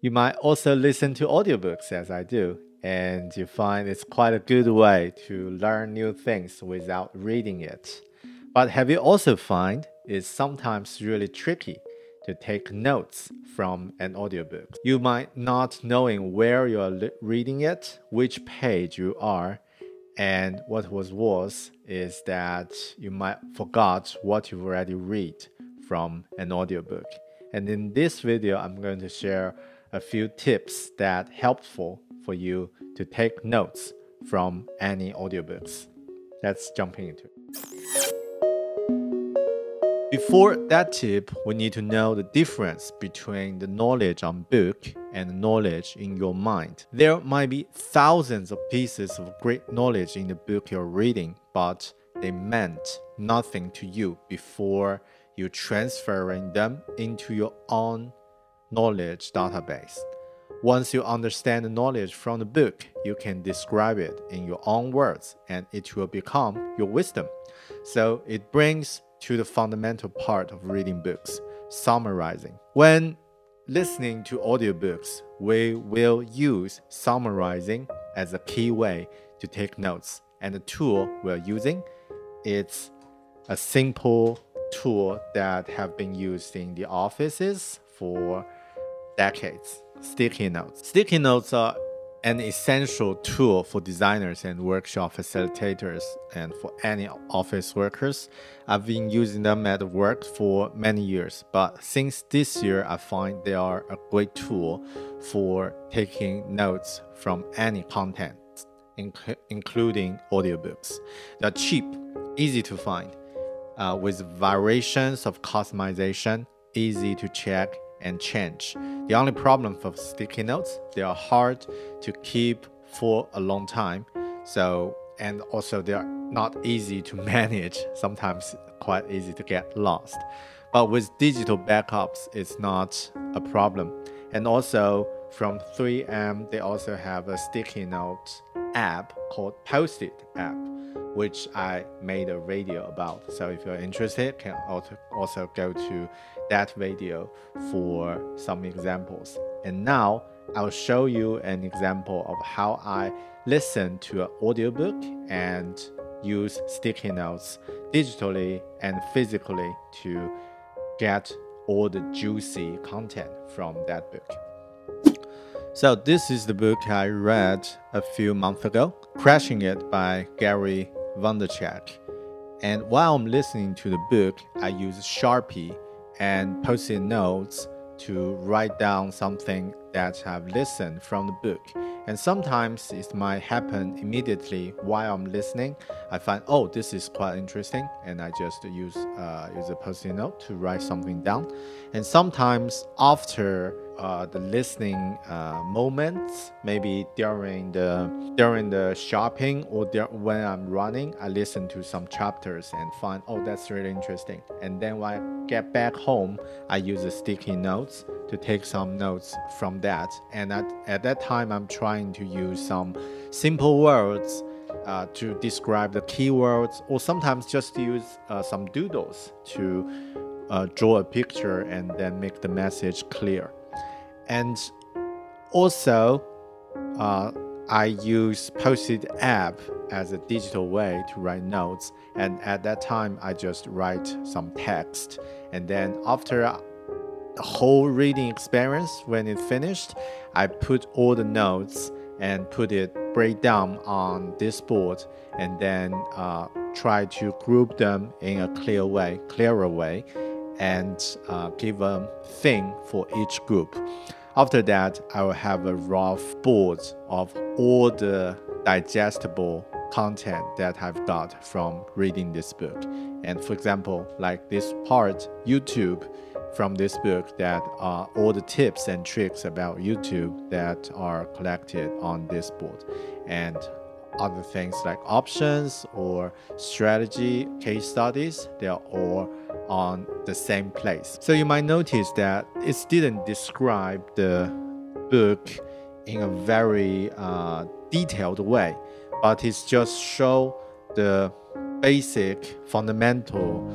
You might also listen to audiobooks as I do, and you find it's quite a good way to learn new things without reading it. But have you also find it's sometimes really tricky to take notes from an audiobook? You might not knowing where you are reading it, which page you are, and what was worse is that you might forgot what you've already read from an audiobook. And in this video, I'm going to share a few tips that helpful for you to take notes from any audiobooks. Let's jump into it. Before that tip, we need to know the difference between the knowledge on book and knowledge in your mind. There might be thousands of pieces of great knowledge in the book you're reading, but they meant nothing to you before you transferring them into your own knowledge database. Once you understand the knowledge from the book, you can describe it in your own words and it will become your wisdom. So it brings to the fundamental part of reading books, summarizing. When listening to audiobooks, we will use summarizing as a key way to take notes. And the tool we're using, it's a simple tool that have been used in the offices for decades. Sticky notes. Sticky notes are an essential tool for designers and workshop facilitators and for any office workers. I've been using them at work for many years, but since this year, I find they are a great tool for taking notes from any content, inc including audiobooks. They're cheap, easy to find, uh, with variations of customization, easy to check and change. The only problem for sticky notes, they are hard to keep for a long time. So, and also they are not easy to manage, sometimes quite easy to get lost. But with digital backups, it's not a problem. And also from 3M, they also have a sticky note app called Post-it app which I made a video about. So if you're interested, can also go to that video for some examples. And now I'll show you an example of how I listen to an audiobook and use sticky notes digitally and physically to get all the juicy content from that book. So this is the book I read a few months ago, Crushing It by Gary Vaynerchuk. And while I'm listening to the book, I use Sharpie and post-it notes to write down something that I've listened from the book. And sometimes it might happen immediately while I'm listening. I find, oh, this is quite interesting, and I just use uh, use a post-it note to write something down. And sometimes after uh, the listening uh, moments, maybe during the during the shopping or when I'm running, I listen to some chapters and find oh that's really interesting. And then when I get back home, I use the sticky notes to take some notes from that. And at, at that time, I'm trying to use some simple words uh, to describe the keywords, or sometimes just use uh, some doodles to uh, draw a picture and then make the message clear. And also, uh, I use Post-it app as a digital way to write notes. And at that time, I just write some text. And then after whole reading experience, when it finished, I put all the notes and put it break down on this board and then uh, try to group them in a clear way, clearer way, and uh, give a thing for each group. After that, I will have a rough board of all the digestible content that I've got from reading this book. And for example, like this part, YouTube, from this book that are all the tips and tricks about YouTube that are collected on this board. And other things like options or strategy case studies, they are all on the same place. So you might notice that it didn't describe the book in a very uh, detailed way, but it's just show the basic fundamental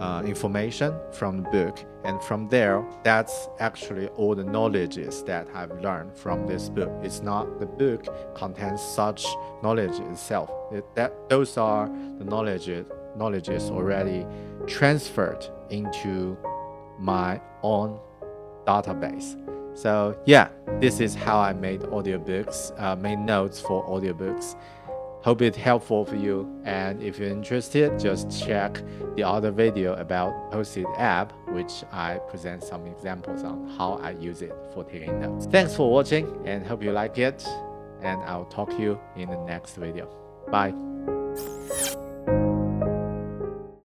uh, information from the book, and from there, that's actually all the knowledges that I've learned from this book. It's not the book contains such knowledge itself. It, that those are the knowledge knowledges already transferred into my own database. So yeah, this is how I made audiobooks, uh, made notes for audiobooks. Hope it's helpful for you. And if you're interested, just check the other video about Post-it app, which I present some examples on how I use it for taking notes. Thanks for watching and hope you like it. And I'll talk to you in the next video. Bye.